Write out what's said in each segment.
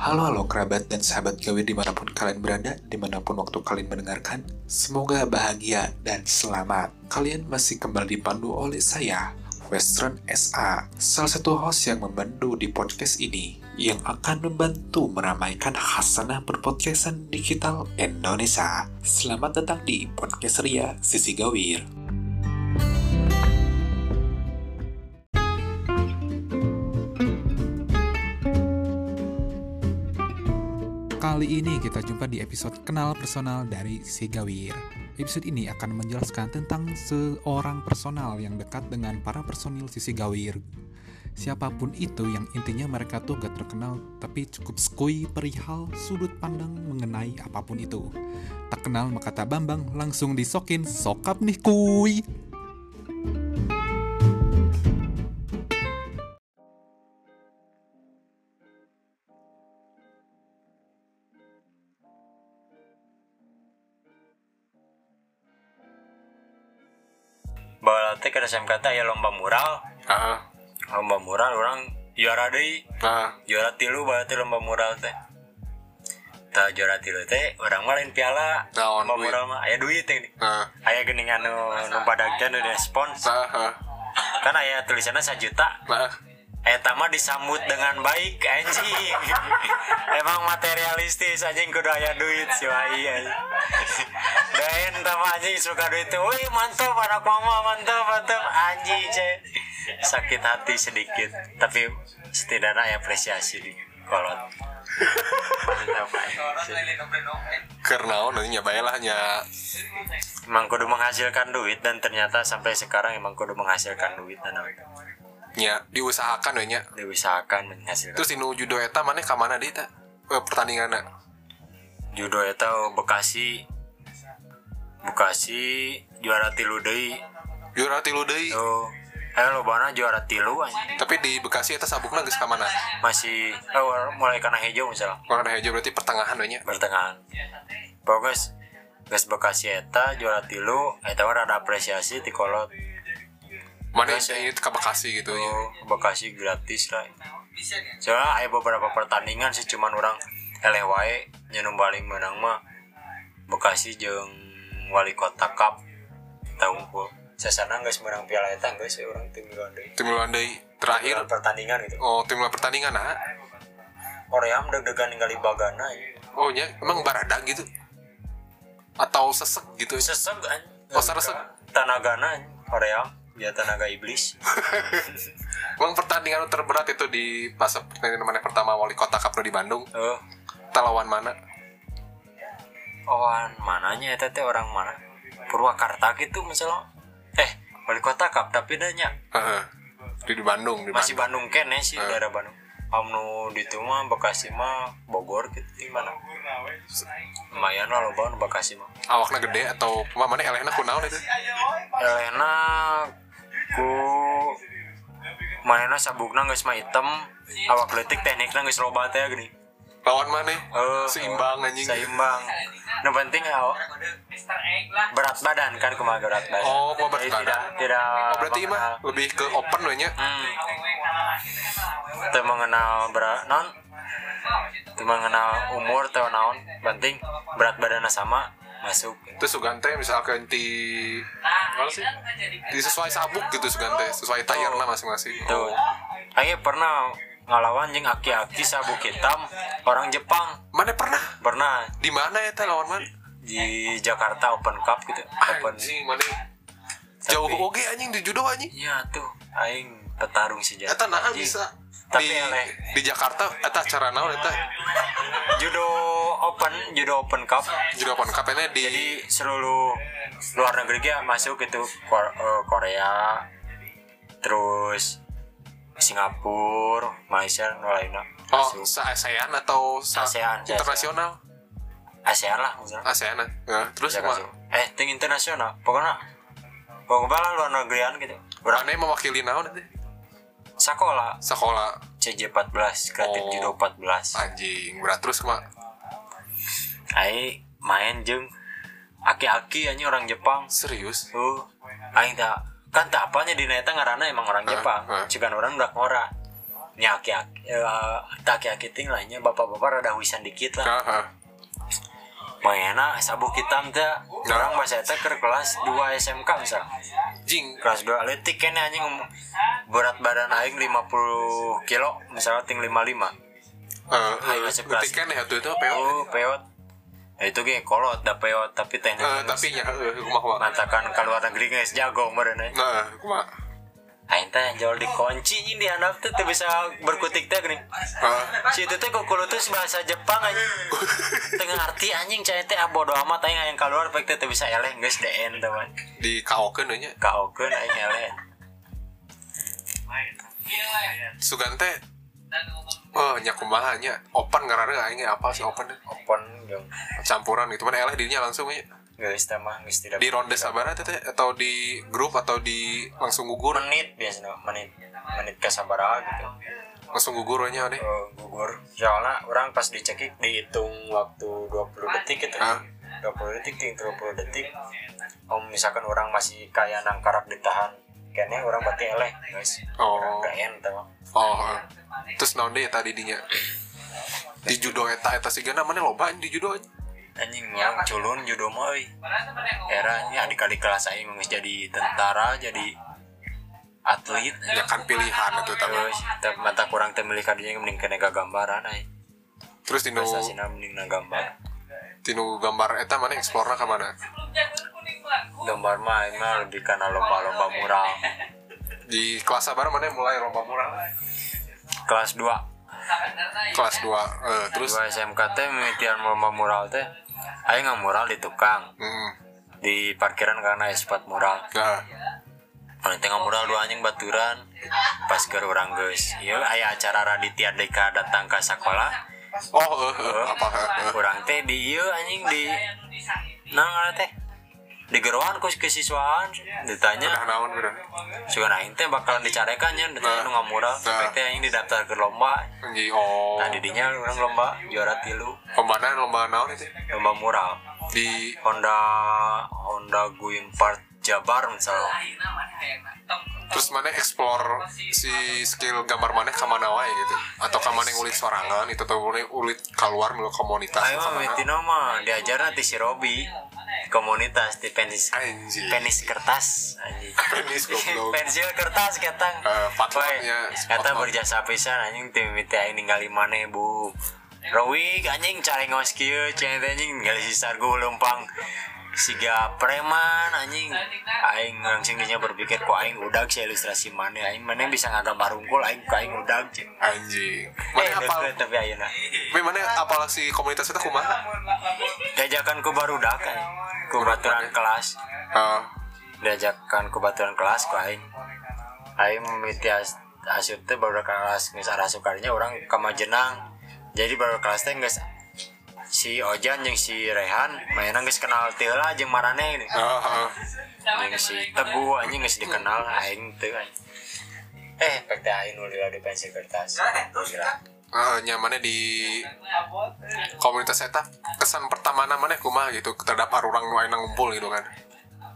Halo halo kerabat dan sahabat gawe di mana pun kalian berada, di mana pun waktu kalian mendengarkan, semoga bahagia dan selamat. Kalian masih kembali dipandu oleh saya, Western SA, salah satu host yang membantu di podcast ini, yang akan membantu meramaikan hasanah berpodcastan digital Indonesia. Selamat datang di Podcast Ria Sisi Gawir. Ini kita jumpa di episode Kenal Personal dari Si Gawir. Episode ini akan menjelaskan tentang seorang personal yang dekat dengan para personil Sisi Gawir. Siapa pun itu yang intinya mereka tuh gak terkenal tapi cukup skui perihal sudut pandang mengenai apa pun itu. Tak kenal maka tak bambang langsung disokin sokap nih kuy. Ke SMK teh ya lomba mural. Ah, lomba mural orang juara deh. Ah, juara tilu teh lomba mural teh. Tak juara tilu teh orang main piala. Naon lomba duit? mural mah aya duit teh. Ah, aya geuning anu nu nu respons. Ah, ah, kan aya tulisannya sejuta ah. Eta mah disambut dengan baik anjing. Emang materialistis anjing kudu aya duit si Wai anjing Dan sama anjing suka duit tuh. Wih mantap anak mama mantap mantap Anjing cek Sakit hati sedikit Tapi setidaknya ya apresiasi di kolot. Karena nanti nyobain lah nya. Emang kudu menghasilkan duit Dan ternyata sampai sekarang emang kudu menghasilkan duit dan nya diusahakan we nya. Diusahakan menghasilkan Terus inu judo eta mana ka mana deui ta? Eh, pertandinganna. judo eta Bekasi Bekasi juara tilu deui Juara tilu deui. tuh ayo lo bana juara tilu anjing. Tapi di Bekasi eta sabukna geus ka mana? masih oh, mulai karena hijau misalnya Warna hijau berarti pertengahan we nya. pertengahan pokoknya gas Bekasi eta juara tilu eta ada apresiasi di kolot Mana Bekasi. ini ke Bekasi gitu ya. oh, Bekasi gratis lah soalnya ada beberapa pertandingan sih cuman orang eleh wae nyenum paling menang mah Bekasi jeung wali kota cup tahun ku sesana geus menang piala eta geus ya orang tim miluan deui Tim lawan deui terakhir. Miluan pertandingan gitu Oh, tim pertandingan ah. Korea deg-degan ningali bagana ya. Oh nya emang barada gitu. Atau sesek gitu. seseg an Oh, seseg. tanagana an, Korea dia tanaga iblis Emang pertandingan terberat itu di pas pertandingan mana pertama wali kota Kapro di Bandung. oh Kita lawan mana? owan mananya eta teh orang mana Purwakarta gitu misalnya eh wali kota kap tapi nanya Heeh. Di, di Bandung, di masih Bandung. Bandung kene sih Eh. daerah Bandung Amnu di mah Bekasi mah Bogor gitu di mana lumayan lah lo bangun Bekasi mah Awakna gede atau mana elehna kunaon itu? Elena ku manena sabukna geus mah hitam awak letik teknikna geus loba teh gini Lawan mana? Eh, Seimbang anjing. seimbang nu penting awak berat badan kan kumaha berat badan Oh, kumaha berat badan. tidak tidak Oh, berarti mah lebih ke open we nya. hmm, teu mengenal berat non teu mengenal umur teu naon penting berat badannya sama masuk Itu sugante misalkan di apa sih? Di sesuai sabuk gitu sugante, sesuai tayarna masing-masing. tuh Oh. Ayo pernah ngelawan jeung aki-aki sabuk hitam orang Jepang Mana pernah? pernah Di mana ya teh lawan mana? di Jakarta Open Cup gitu Open Anjing mana? Jauh oge anjing di judo anjing. iya tuh aing petarung sejati Eta nah bisa Tapi di, eleh. di Jakarta eta acara naon eta? Judo Open judo Open Cup. Judo pon kapenya di jadi seluruh luar negeri ya masuk itu Kor- eh, Korea terus Singapura Malaysia lainnya. Oh se ASEAN atau se ASEAN, internasional? ASEAN. Lah misalnya ASEAN ya terus Ya, kasih. eh ting internasional. Pokoknya pokoknya luar negerian gitu. Yang mewakili naon itu sekolah sekolah CJ 14 kreatif Oh. judo 14 anjing berat. Terus mah Aing main jeng aki-aki hanya orang Jepang. Serius? Tuh. Aing tak kan tak apanya di neta ngarana emang orang Hah, Jepang. Hah. cikan orang udah ngora. Nya aki aki tak aki ting lainnya bapak-bapak rada wisan dikit lah. Heeh. Mayana sabuk hitam teh orang bahasa eta keur kelas 2 SMK misal. Jing. Kelas 2 letik kene anjing berat badan aing 50 kilo misalnya ting 55 eh Ayo, masuk kelas. detik kan ya itu peot. Oh peot. Ya, itu ge kolot da peot tapi teknik Eh, tapi nya eh kumaha kumaha? Matakan ke luar negeri geus jago meureun eh. nah kumaha aing teh jual dikunci di handap teh teu bisa berkutik teh geuning Heeh. si itu teh kukulu tuh bahasa Jepang anjing tengah arti anjing cai teh ah bodo amat aing yang keluar pek teh bisa eleh geus DN teman di kaokeun nya kaokeun aing eleh. Sugan teh oh nya kumaha nya? Open ngaranna aing apa sih open open dong campuran gitu mana eleh dirinya langsung nya geus teh mah geus tidak di ronde sabaraha teh atau di grup atau di langsung gugur? Menit biasanya menit. Menit ke sabaraha gitu. Langsung gugur nya deh Eh, gugur. Soalnya orang pas dicekik dihitung waktu 20 detik gitu. Ah. 20 detik ting 30 detik. Om misalkan orang masih kayak nangkarak ditahan kayaknya orang berarti eleh guys. Oh. orang gak ente oh heeh. terus naon deh tadi dinya? Di judo eta eta sigana mana loba di judo anjing yang culun judo euy. era ini adik-adik kelas aing geus jadi tentara jadi atlet ya kan pilihan itu tapi mata kurang teu milih kadinya mending kena gambaran ay terus tinu mending na gambar. tinu gambar eta mana eksplorna ke mana? Gambar mah mah lebih karena lomba-lomba mural. Di kelas sabar mana mulai lomba mural? Kelas 2 kelas 2 eh, terus? dua SMK teh mimitian lomba mural teh aing nggak mural di tukang. Hmm, di parkiran karena spot mural. Nah Mana tengah mural dua anjing baturan pas ke orang geus. Iya aya acara Raditya Deka datang ke sekolah. Oh eh, eh, apa eh, eh. orang teh di ieu anjing di nang teh di geroan ku kesiswaan udah ditanya. Naon udah sugan aing teh bakalan dicarekan nya ditanya nu ngamural Nah. sampai teh aing didaftar ke lomba. Anji, oh. Nah didinya orang lomba juara tilu. Pembanan lomba naon itu? Lomba mural. Di Honda Honda Guin Part Jabar misalnya. Terus mana explore si skill gambar mana ke mana wae gitu? Atau ke mana ngulit sorangan itu atau mana ulit keluar melalui komunitas Ayo mah miti nama diajar nanti si Robi. Komunitas di penis Anjing. penis kertas anjing. Penis goblok. Pensil kertas katang Eh, Woi, patwatnya, kata patwat. berjasa pisan anjing tim miti aing ningali mana bu? Rowi anjing cari ngos kieu cenah anjing ningali si sargo lempang siga preman anjing. Aing langsung dinya berpikir kok aing udag si ilustrasi mana aing mana bisa ngagambar unggul aing ku aing udag cing anjing. Eh mana apal deket tapi ayeuna Tapi mana apal si komunitas itu kumaha? Diajakan ku barudak kan ku baturan kelas. Eh, diajakan ke baturan kelas ku aing. Aing mimiti as asup teh baru kelas geus arasup kadinya orang ka Majenang jadi baru kelas teh geus si Ojan jeung si Rehan mainan geus kenal teu lah jeung marane ini eh, eh. jeung si Teguh anjing geus dikenal aing anjing. eh pek teh aing nu lila di pensil kertas Gila. Eh, nyamannya di komunitas eta kesan pertama mana kumaha gitu terdapat orang ayeuna ngumpul gitu kan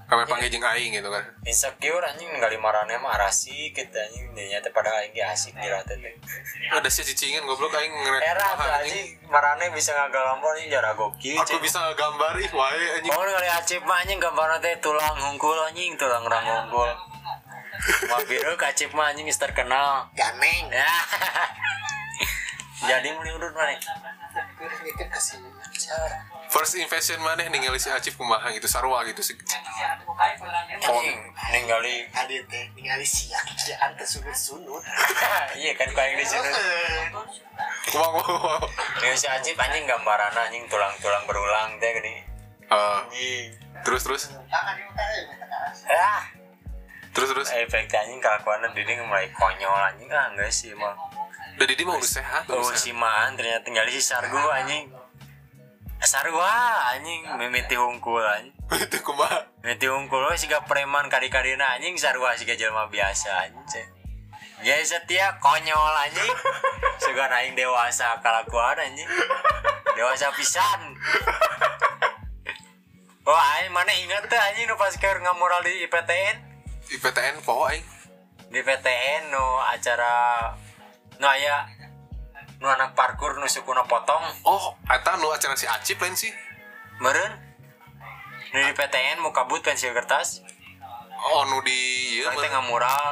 kami panggil jeung aing gitu kan insecure anjing ninggali marane mah arasi kita anjing dinya teh pada aing ge asik di rata teh ada sih cicingan goblok aing ngeret era anjing marane bisa ngagalambar anjing jara gokil aku bisa gambar ih wae anjing Oh, kali acip mah anjing gambarna teh tulang hungkul anjing, tulang rang hungkul. Mah biru kacip mah anjing geus terkenal. ganeng Ya. Jadi muli urut mana? nitip kasih first impression mana ningali si Acif kumaha gitu sarua gitu sih Anjing ningali. tadi teh ningali siang kerjaan teh sunut sunut Iya kan kau yang di sini. kumaha kumaha Dia si Acip anjing gambaran anjing tulang-tulang berulang teh gini. Eh, Anjing. terus terus Ah, terus terus efek anjing kelakuannya Didi mulai konyol anjing ah enggak sih emang. udah Didi mah udah sehat Oh si Maan ternyata tinggal si Sargo anjing. Sarwa anjing mimiti hungkul anjing. itu kumaha Nanti unggul we siga preman kari-karina anjing sarua siga jelma biasa anjing. Ya setia konyol anjing. Sugan aing dewasa kalakuan anjing. Dewasa pisan. Oh aing mana inget tuh anjing nu pas keur ngamural di IPTN. IPTN poho aing Di PTN no acara nu aya nu anak parkur nu sukuna potong. Oh eta nu acara si Acip lain sih? Meren nu di PTN mau kabut pensil kertas. Oh nu di Orang teh ngamural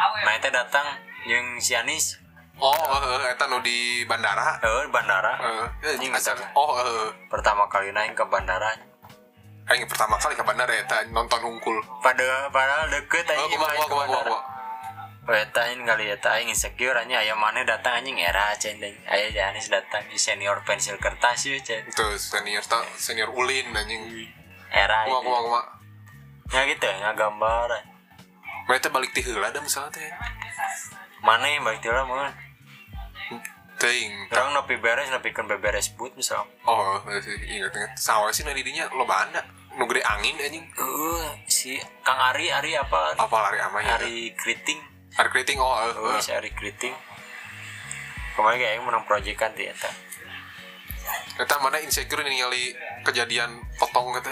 nah itu datang yang si Anis. Oh heeh eta nu di bandara? Eh di bandara Heeh, acara. oh heeh pertama kali naik ke bandara. Aing pertama kali ke bandara eta nonton hungkul pada padahal deket oh kumaha kumaha kumaha kumaha Oh, eta aing kali eta aing insecure anya aya mana datang anjing era cen deui. Aya Janis datang di senior pensil kertas yeuh cen. itu senior ta senior ulin anjing Era kumaha kumaha kumaha Ya gitu ngagambar. mereka balik ti heula da misalnya teh Mana yang baik tira mun. teuing Orang nepi beres nepi kan beberes but misal. oh ingat ingat sawa sih na didinya lo banda nu gede angin anjing Uh, si Kang Ari Ari apa? apa lari ama ya Ari Kriting. Hari keriting oh Oh, heeh. si Ari Kriting. Kemarin kayak menang proyekan ti eta. Eta mana insecure ningali kejadian potong kata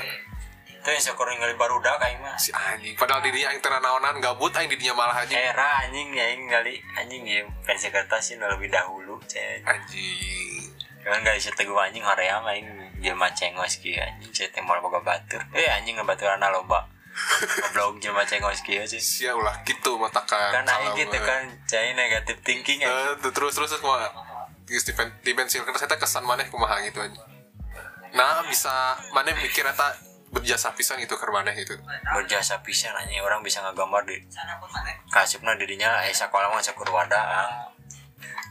Itu yang sekurang ngali barudak aing mah. si anjing padahal dirinya yang tena naonan gabut aing dirinya malah anjing Era anjing ya aing kali anjing ya pensil kertas sih lebih dahulu cen. anjing kan gak bisa teguh anjing hoream aing jelema cengos kieu anjing saya teh moal boga batur eh anjing ngebaturan loba goblok jelema cengos kieu sih sia ulah gitu matakan kan aing gitu kan cai negatif thinking ya. Eh, terus terus terus kumaha Geus di, pen, di pensil kertas eta kesan maneh kumaha gitu aja. Nah bisa maneh mikir eta berjasa pisan gitu ke maneh gitu. Berjasa pisan anjing orang bisa ngagambar di kasupna dirinya eh sekolah mah sakur wadah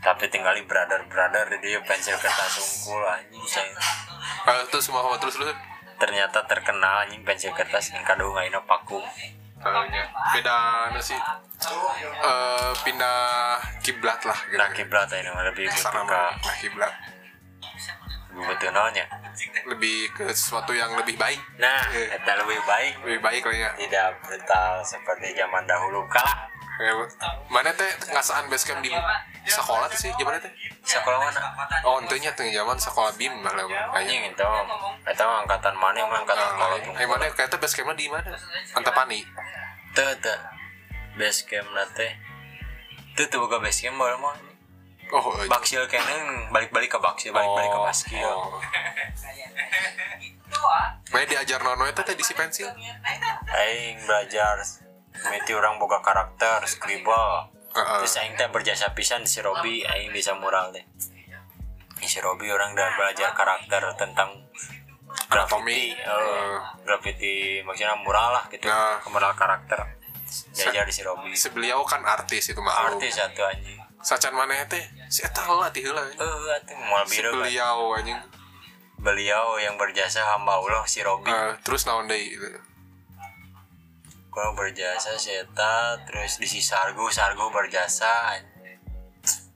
tapi tinggali brother brother di dia pensil kertas unggul anjing saya. Eh, terus kumaha terus terus ternyata terkenal anjing pensil kertas yang kado ngaina pakum Kayaknya beda nasi eh pindah kiblat lah gitu. nah kiblat ini lebih ka nah, kiblat. Butuh naonnya lebih ke sesuatu yang lebih baik. Nah, itu lebih baik. Lebih baik kayaknya tidak brutal seperti zaman dahulu kala. Ya, mana teh ngasaan base camp di sekolah tuh sih gimana teh Sekolah mana? oh tentunya tuh zaman sekolah bim lah lah kayaknya Anjing itu, itu angkatan mana yang angkatan Nah, tuh? eh mana kayaknya base campnya di mana Antapani Tuh tuh, base camp nate. Tuh tuh buka base camp baru mah. oh iya. Baksil kenen balik-balik ke baksil, balik-balik ke baskil. oh. Mana diajar nono itu tadi si pensil Aing belajar miti orang boga karakter, scribble. Heeh. Terus aing teh berjasa pisan di si Robi, aing bisa mural deh. Si Robi orang udah belajar karakter tentang graffiti, oh, graffiti maksudnya mural lah gitu, Nah. mural karakter. Diajar di si Robi. si beliau kan artis itu mah Artis satu anjing. sacan mana teh si eta lah ti heula atuh mual si biru kan. beliau anjing Beliau yang berjasa hamba Allah si Robi. Eh, terus naon deui gitu. Kalau berjasa si Eta, terus di si Sargu, Sargu berjasa.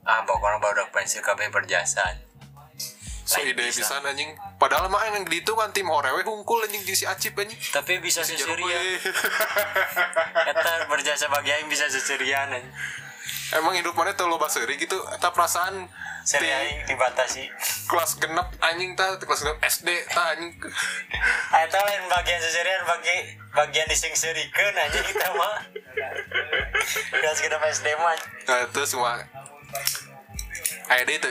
Ah, pokoknya baru pensil kabeh berjasa. so Lain ide bisa. anjing padahal mah yang di itu kan tim horewe hungkul anjing di si Acip anjing Tapi bisa seserian. Eta berjasa bagi aing bisa seserian. anjing. Emang hidup mana tuh lo baseri gitu? Eta perasaan Seri aing dibatasi. kelas genep anjing ta kelas genep SD ta anjing. Eta lain bagian seserian bagi bagian disingserikeun aja kita mah. Kelas kita SD mah. nah, itu semua. Aya deh itu.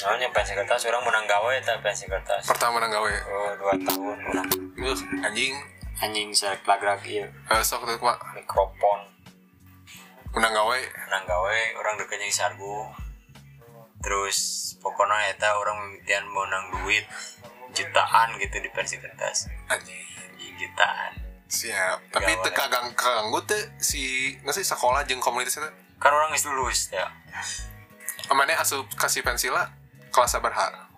Soalnya pensi kertas orang menang gawe eta pensi kertas. pertama nang gawe. Oh, dua tahun orang Yuh, anjing. Anjing selek lagrak ieu Eh, sok tuh mak mikrofon menang gawe menang gawe orang deket jeung sargu terus pokoknya eta orang mimitian mau nang duit jutaan gitu di pensi kertas. Anjing. Jutaan. Siap. Tapi Gawe. teu kagang kaganggu teh si nggak sih sekolah jeung komunitas itu kan orang geus lulus ya. Amane asup kasih pensila kelas sabarha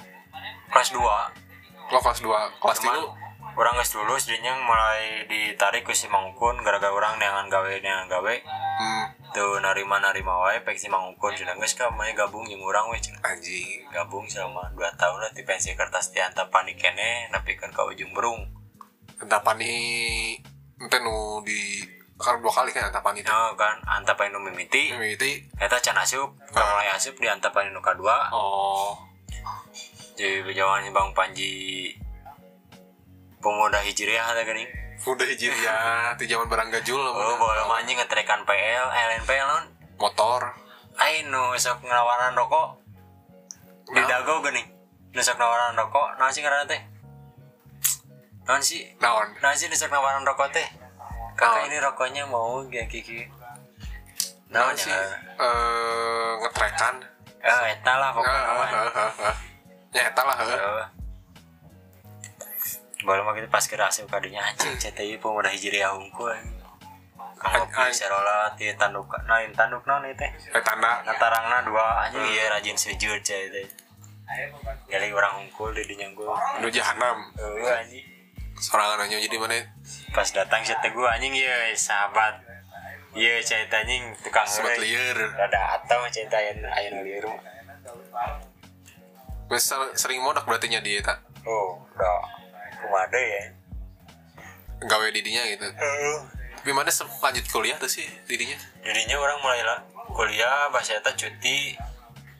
kelas 2 lo kelas 2 kelas 3 orang geus lulus jadinya mulai ditarik ke si mangkun gara-gara orang neangan gawe neangan gawe. Hmm, tuh narima narima wae pek si mangkun cenah geus ka mae gabung urang we cenah anjing. Gabung selama 2 tahun lah di pensi kertas di antapani kene nepikeun ka ujung berung. Entapan ini ente nu di kan dua kali kan entapan itu Oh, kan antapani nu mimiti. Mimiti. Eta can asup udah mulai asup di antapani nu kadua. Oh. Jadi si bang Panji pemuda hijriah ada gini udah hijriah di zaman barang gajul oh boleh anjing ngetrekan PL LNPL non motor. Ain nu sok ngawaran rokok. Di Nah. dago geuning nu sok nawaran rokok. Naon sih ngaranna teh? Naon sih? Naon? Sih nu sok nawaran rokok teh? Kakak ini rokoknya mau kayak kiki naon sih? ya? Eh ngetrekan eh eta lah Nah, pokoknya mah. heeh, heeh. ya eta lah heeh. Baru mah gitu pas kira asup kadinya anjing CTI pemuda hijriah hungkul kalau bisa rolat di tanduk nain tanduk naon itu teh. Eh, tanda. Natarangna dua anjing iya rajin sujud cai teh jadi orang hungkul di dinya gua nu jahanam Eueuh anjing. Sorangan jadi mana? Pas datang cete gua anjing iya sahabat. Iya teh anjing tukang sobat heureuy. liar. Rada atau cai teh aya aya nu lieur mah. misal sering modak berarti nya dia tak? Oh udah kumade ya. Gawe didinya gitu. Tapi mana lanjut kuliah tuh sih didinya? Jadinya orang mulai lah kuliah bahasa eta cuti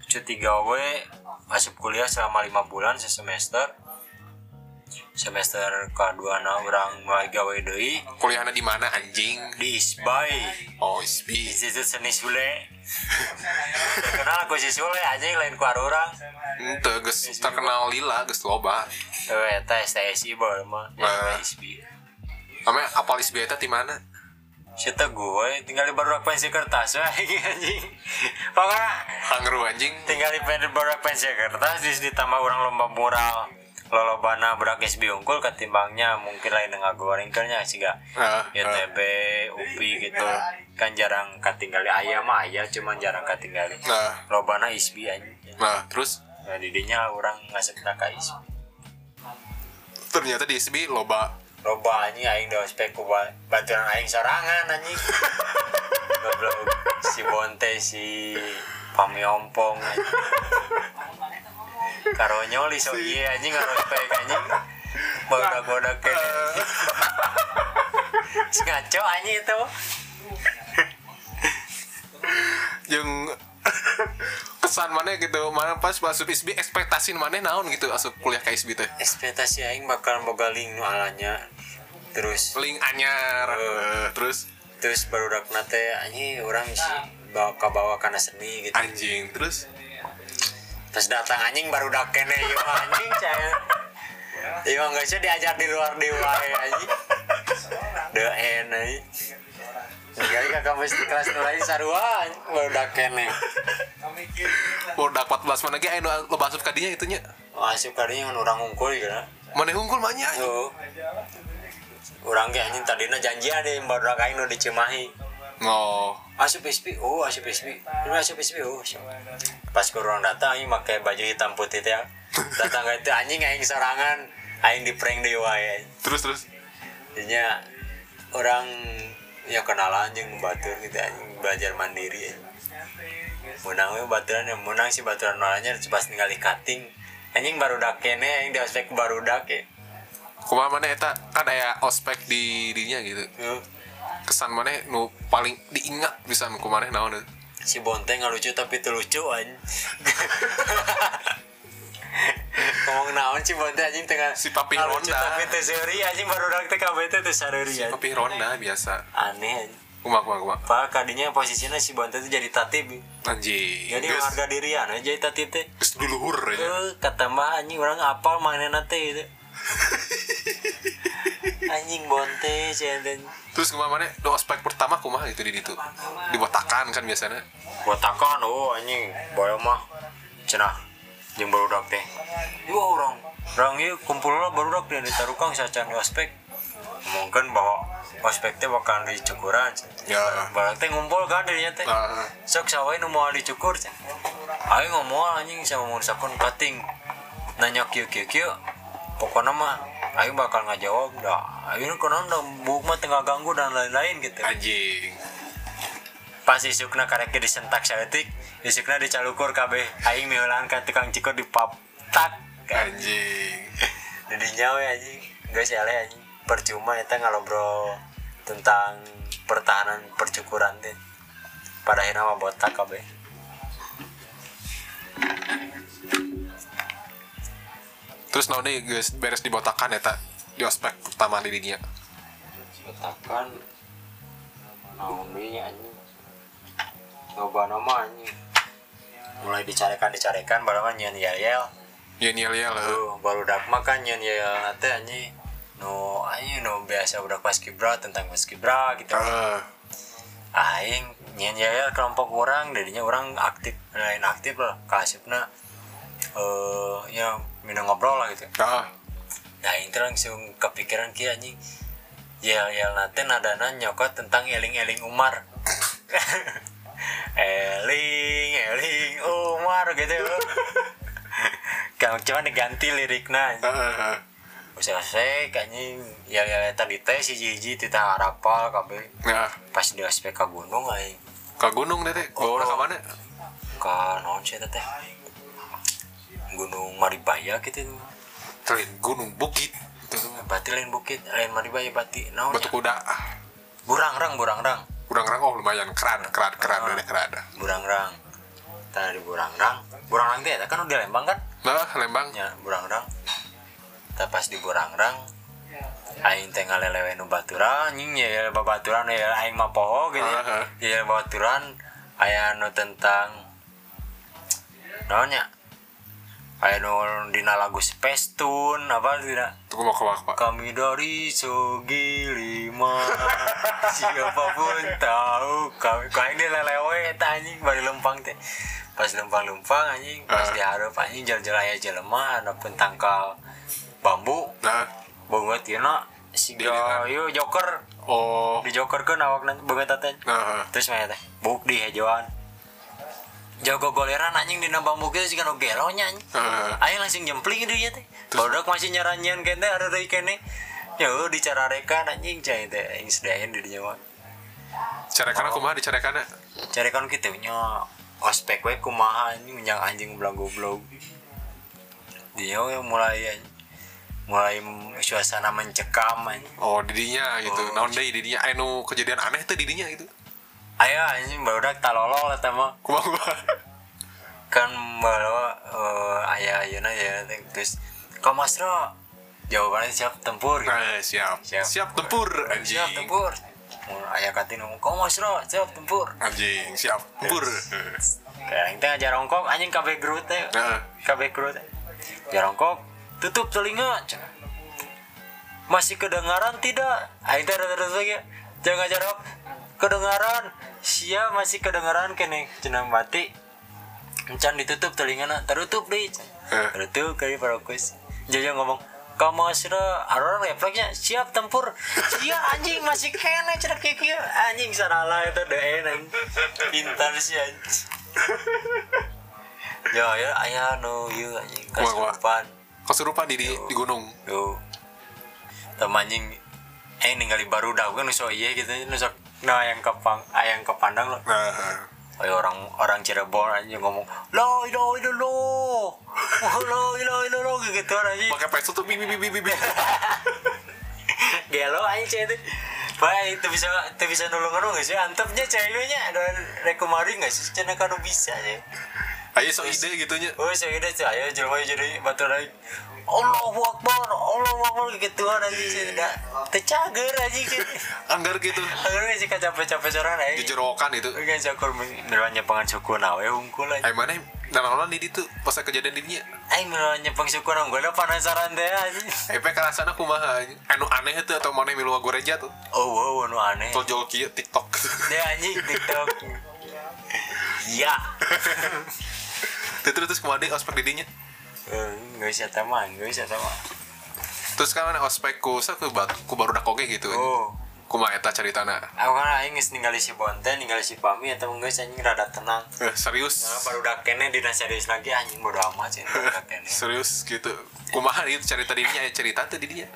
cuti gawe masuk kuliah selama lima bulan semester semester kedua na orang mulai gawe deui kuliahnya di mana anjing? Di Isbai. Oh isbi Institut Seni Sule. Terkenal aku si Sule aja lain ku orang ente geus terkenal lila geus loba. Tuh eta STSI baru mah Nah. Isbi namanya apal isbi eta di mana? Siapa gue tinggal di baru pensi kertas wah anjing. Pokoknya hangru anjing. tinggal di baru pensi kertas terus ditambah orang lomba mural lolobana berak SB unggul ketimbangnya mungkin lain dengan gorengkernya sih gak Ah, YTB UPI gitu. Kan jarang katinggali ayam mah ayah cuman jarang katinggali nah lobana ISBI aja. Nah terus? Nah didinya orang ngasih ke ISBI. Ternyata di isbi loba. Loba anjing aing da ospek ku ba- baturan aing sorangan anjing. Goblok. Si Bonte si Pamiompong anjing. karo nyoli so iya anjing karo ospek anjing. Bodak-bodak kene Si ngaco anjing itu. Yang kesan mana gitu mana pas masuk isbi ekspektasi mana naon gitu asup kuliah ke isbi teh? Ekspektasi aing bakal boga link nu alanya. Terus link anyar. Eh, terus? Terus baru nate anjing orang sih bawa ke bawah karena seni gitu. Anjing terus terus datang anjing baru dak kene ieu anjing caya Iya nggak sih diajar di luar di wae anjing. De en anjing Jadi kakak mesti kelas nulai sarua anjing, baru dak kene dapat 14 mana ge anu lo asup kadinya itunya. Masuk kadinya kan orang gitu nah mana mahnya tuh. Orang ge anjing tadinya janji ada yang baru dak aing nu di Cimahi oh. Asup SP oh asup SP ini asup SP oh asup. pas kurang datang aing pakai baju hitam putih teh datang ke itu anjing aing sorangan. Aing di prank di wae terus terus? Jadinya orang ya kenalan jeung batur gitu anjing belajar mandiri anjing. menang we baturan yang menang sih baturan nolanya pas tinggal di cutting. Anjing baru dak kene aing di ospek baru dak ya. Kumaha mana eta? Kan aya ospek di dinya gitu. Tuh, kesan mana nu paling diingat bisa nu kumaha naon? Si bonteng nggak lucu tapi itu lucu anjing ngomong naon sih bonteng anjing tengah Si Papi lucu Honda. tapi itu seri anjing baru dak teh kabeh teh anjing. tapi ronda biasa. Aneh anjing kumaha kumaha kumaha Pak kadinya posisinya si bonteng itu jadi tatib. Anjing jadi harga dirian aja jadi tatib teh. Geus duluhur ya Eh, kata mbah anjing orang apal mainan teh itu anjing bonte cenden terus kumaha mana do ospek pertama kumaha gitu di ditu dibotakan kan biasanya. Botakan oh anjing. Boyo mah cenah jeung barudak teh. Dua orang. Orang ieu kumpul lah barudak di tarukang sacan di ospek. Mungkin bahwa ospek teh bakal dicukuran ya. Barak teh ngumpul kan dirinya teh. Nah, sok sawai nu mau dicukur cen ayo ngomong anjing sama mau sakun cutting nanya kieu kieu kieu pokoknya mah ayo bakal ngajawab dah. Ayo konon dah buk mah tengah ganggu dan lain-lain gitu. Anjing. Pas isukna karek disentak saeutik isukna dicalukur kabeh. Aing miheulan ka tukang cikur di pap tak. Anjing. Didinya we anjing. Geus ele anjing. Percuma eta ngalobrol tentang pertahanan percukuran teh. Pada akhirnya mah botak kabeh terus deh geus beres dibotakan eta di ospek pertama di dinya Katakan naon deui anjing. Loba nama anjing. mulai dicarekan dicarekan baru kan nyen yel yel. Ya yel yel eh. Tuh, baru dak makan nyen yel nate anjing. No aing no biasa udah pas kibra tentang pas kibra gitu. Eh, aing nyen yel kelompok orang jadinya orang aktif lain aktif lah kasipna. Eh ya minum ngobrol lah gitu. Ah, nah ini langsung kepikiran kia anjing. Yel yel nanti nadana nyokot tentang eling eling Umar. Eling eling Umar gitu. Kamu cuma diganti liriknya eh, eh, eh. usah saya anjing. Yel yel tadi teh si Jiji tita harapal kabe. Nah pas di aspek ke gunung aing ke gunung deh teh bawa orang ke mana? Ke non sih teh gunung Maribaya gitu. Terus gunung bukit. Itu berarti lain bukit lain Maribaya berarti naon batu kuda. Burangrang burangrang. Kurang oh lumayan. Keren keren keren Ah. deh keren burangrang. Tadi burangrang. Burangrang teh eta kan udah lembang kan? Nah lembang. Ya burangrang. Kita pas di burangrang aing teh ngalelewe nu baturan anjing ya ya babaturan ya aing mah poho gitu ya. Ya babaturan aya nu tentang naonnya aya nu dina lagu Space Tune apa tidak tunggu mau ke pak? Kami dari Sogi Lima. Siapa pun tahu kami Kau ini lelewe anjing Bari lempang teh. Pas lempang-lempang anjing Pas Ah. diharap anjing Jal-jal aya jelema Adapun tangkal bambu. Nah. Banget ya nak Siga Dilihat. yuk joker. Oh. Di joker kan awak nanti banget teh nah Terus mana teh Buk di hejoan jago golera anjing di nambah muka sih kan oh, ogelonya, nyanyi uh. ayo langsung jempling gitu ya teh. Baru masih nyaranyian kente ada dari kene. Ya oh, udah dicara reka anjing cai teh. Yang sedain di nyawa cara karena kumaha dicara karena cara kan kita punya ospek we kumaha anjing yang anjing belang goblok dia mulai mulai suasana mencekam oh didinya gitu. Oh. naon didinya anu kejadian aneh tuh didinya gitu. Ayo anjing barudak talolol eta mah. kumaha kumaha kan bawa uh, ayah ayana ya. Terus kau masro jawabannya siap tempur gitu. nah siap. Siap. siap tempur anjing. Siap tempur. Ayah katin ngomong kau masro siap tempur. Anjing siap tempur. Kayak kita ngajar rongkok anjing kabeh gerut teh. Nah kabeh gerut jarongkok tutup telinga masih kedengaran tidak? Aing teh terus lagi jangan jawab kedengaran. Sia masih kedengaran kene. Cenah mati. Encan ditutup telingana tertutup deh Eh. tertutup kali parokus jadi ngomong kamu sudah aror refleksnya siap tempur. Sia anjing masih kene kayak kieu anjing salah itu deh anjing pintar sih anjing. Ya ya ayah no you anjing. Kasurupan kesurupan. Di, di di gunung. Tuh. Teman anjing eh ninggali baru dah kan nuso iya gitu nuso nah yang kepang ayang kepandang lo nah Kayak orang orang Cirebon aja ngomong lo lo lo lo lo lo lo lo gitu aja pakai peso tuh bibi bibi bibi gelo aja cewek Baik, itu bisa itu bisa gak sih? Antepnya ceweknya ada rekomari gak sih? Cina kan bisa ya. Ayo so ide gitunya Oh, saya udah tuh, ayo jelma jadi batu lagi. Allahu Akbar, Allahu Akbar gitu aja sih. Udah tercager aja gitu. anggar gitu Akhirnya sih capek-capek seorang aja. jejerokan itu Kan syukur milanya pengen syukur nawe hungkul aja. ayo mana dan orang di itu pas kejadian didinya Aing milanya pengen syukur nang gue penasaran deh aja. eh pe kerasana kumaha anu aneh itu atau mana milu goreja tuh Oh, wow, nu aneh. tol kieu tiktok Dia anjing TikTok. Iya. terus terus terus ke mana ospek didinya Eh, Nggak bisa teman, nggak bisa teman. terus kan mana ospek ku sa ku, ku baru dak oge gitu Oh. kumaha eta caritana Aku kan aing geus ningali si Bonte, ningali si Pami atau enggak anjing rada tenang. eh, serius Nah, baru udah kene di serius lagi anjing bodo amat sih udah kene. serius gitu kumaha itu cerita dirinya ya cerita tuh dirinya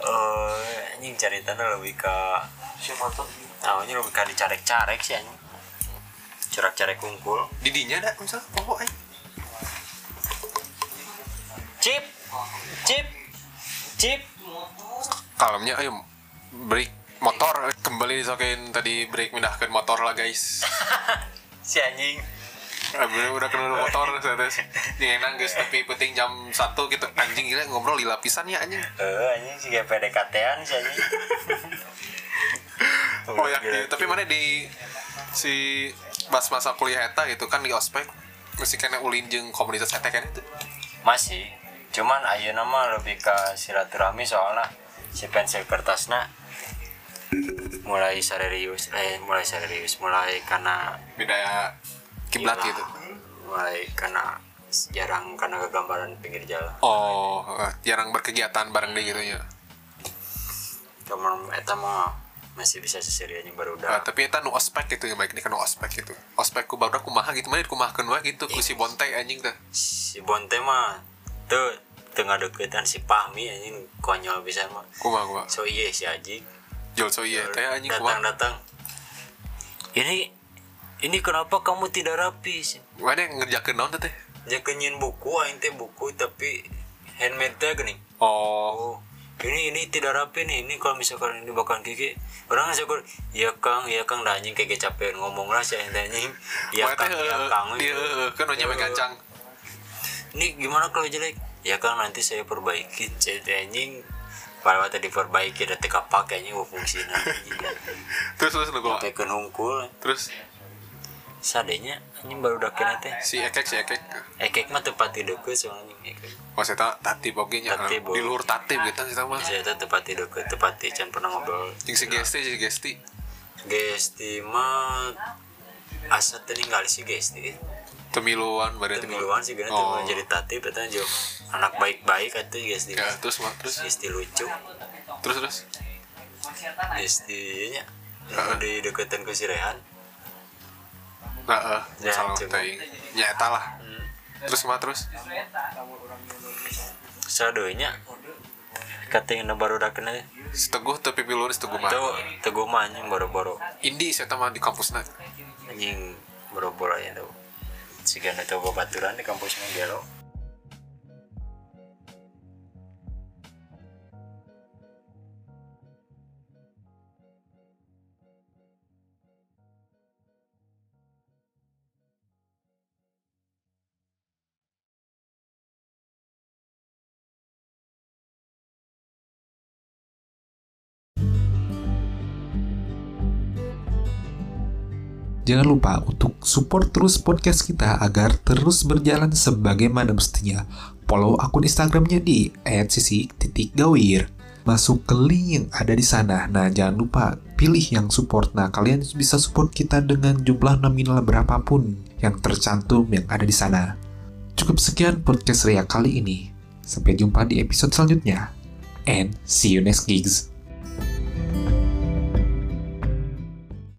Eh, anjing ceritanya lebih ke siapa tuh? Namanya lebih ke dicarek-carek sih anjing. Carek-carek kungkul. didinya ada misal oh ay Chip, chip, chip. kalemnya ayo break motor kembali disokin tadi break pindahkan motor lah guys Si anjing. Abis udah kenal motor terus ini enak guys tapi penting jam satu gitu anjing gila ngobrol di lapisan ya anjing Eh, anjing sih kayak PDKT-an si anjing. oh ya tapi mana di si pas masa kuliah eta gitu kan di ospek masih kena ulin jeung komunitas eta kan itu? Masih. Cuman ayo nama lebih ke silaturahmi soalnya si pensil kertasna mulai serius eh mulai serius mulai karena beda kiblat Iya. gitu. Mulai karena jarang karena kegambaran pinggir jalan. Oh eh, jarang berkegiatan bareng deh gitu ya. Cuman eta mah masih bisa seserianya baru Nah, udah tapi eta nu ospek gitu ya baik ini kan nu ospek gitu. Ospek ku baru kumaha gitu. Mana kumahakeun wae gitu ku si bonte anjing teh. Si Bonte mah tuh tengah deketan si Pahmi anjing konyol bisa mah. Kumaha kumaha? So iya si Aji. Jual so iya teh anjing datang datang. Ini ini kenapa kamu tidak rapi sih? Mana ngerjakeun naon teh kenyin buku aing teh buku tapi handmade teh gini oh. Oh ini ini tidak rapi nih. Ini kalau misalkan ini bakalan kiki orang syukur ya kang ya kang. Dah anjing kayak capek ngomong lah sih anjing ya kang ya eh, kang. iya eh, kan nya Eh, gancang. Ini gimana kalau jelek? Ya kang nanti saya perbaiki cek anjing. Pada waktu diperbaiki ada teka pakai anjing fungsinya terus terus lu gua sampai ke nungkul. terus sadenya anjing baru dakin teh. Si ekek si ekek. Ekek mah tepat di deket soalnya ekek. Oh saya tatip oge nya Tatip, di luhur tatip gitu sih mah. Saya di deket tepat di can pernah ngobrol jeung si gesti si gesti. Gesti mah asa tinggal si Gesti. Temiluan berarti Temiluan. Sih gana oh. jadi tatip eta jo anak baik-baik atuh Gesti. Ya terus mah terus? Gesti lucu. Terus terus? Gesti nya di deketan ke si Rehan nah eh Ya, salah teuing nyata lah. Terus mah terus? Sadonya katanya baru daken aja. Seteguh tapi piluan seteguh mah. Tuh teguh mah anjing boro-boro. Indi saya mah di kampusna anjing boro-boro ya tuh. Si gana tuh baturan di kampusnya gelo Jangan lupa untuk support terus podcast kita agar terus berjalan sebagaimana mestinya. Follow akun Instagramnya di @sisi.gawir. Masuk ke link yang ada di sana. Nah, jangan lupa pilih yang support. Nah, kalian bisa support kita dengan jumlah nominal berapapun yang tercantum yang ada di sana. Cukup sekian podcast Ria kali ini. Sampai jumpa di episode selanjutnya. And see you next gigs.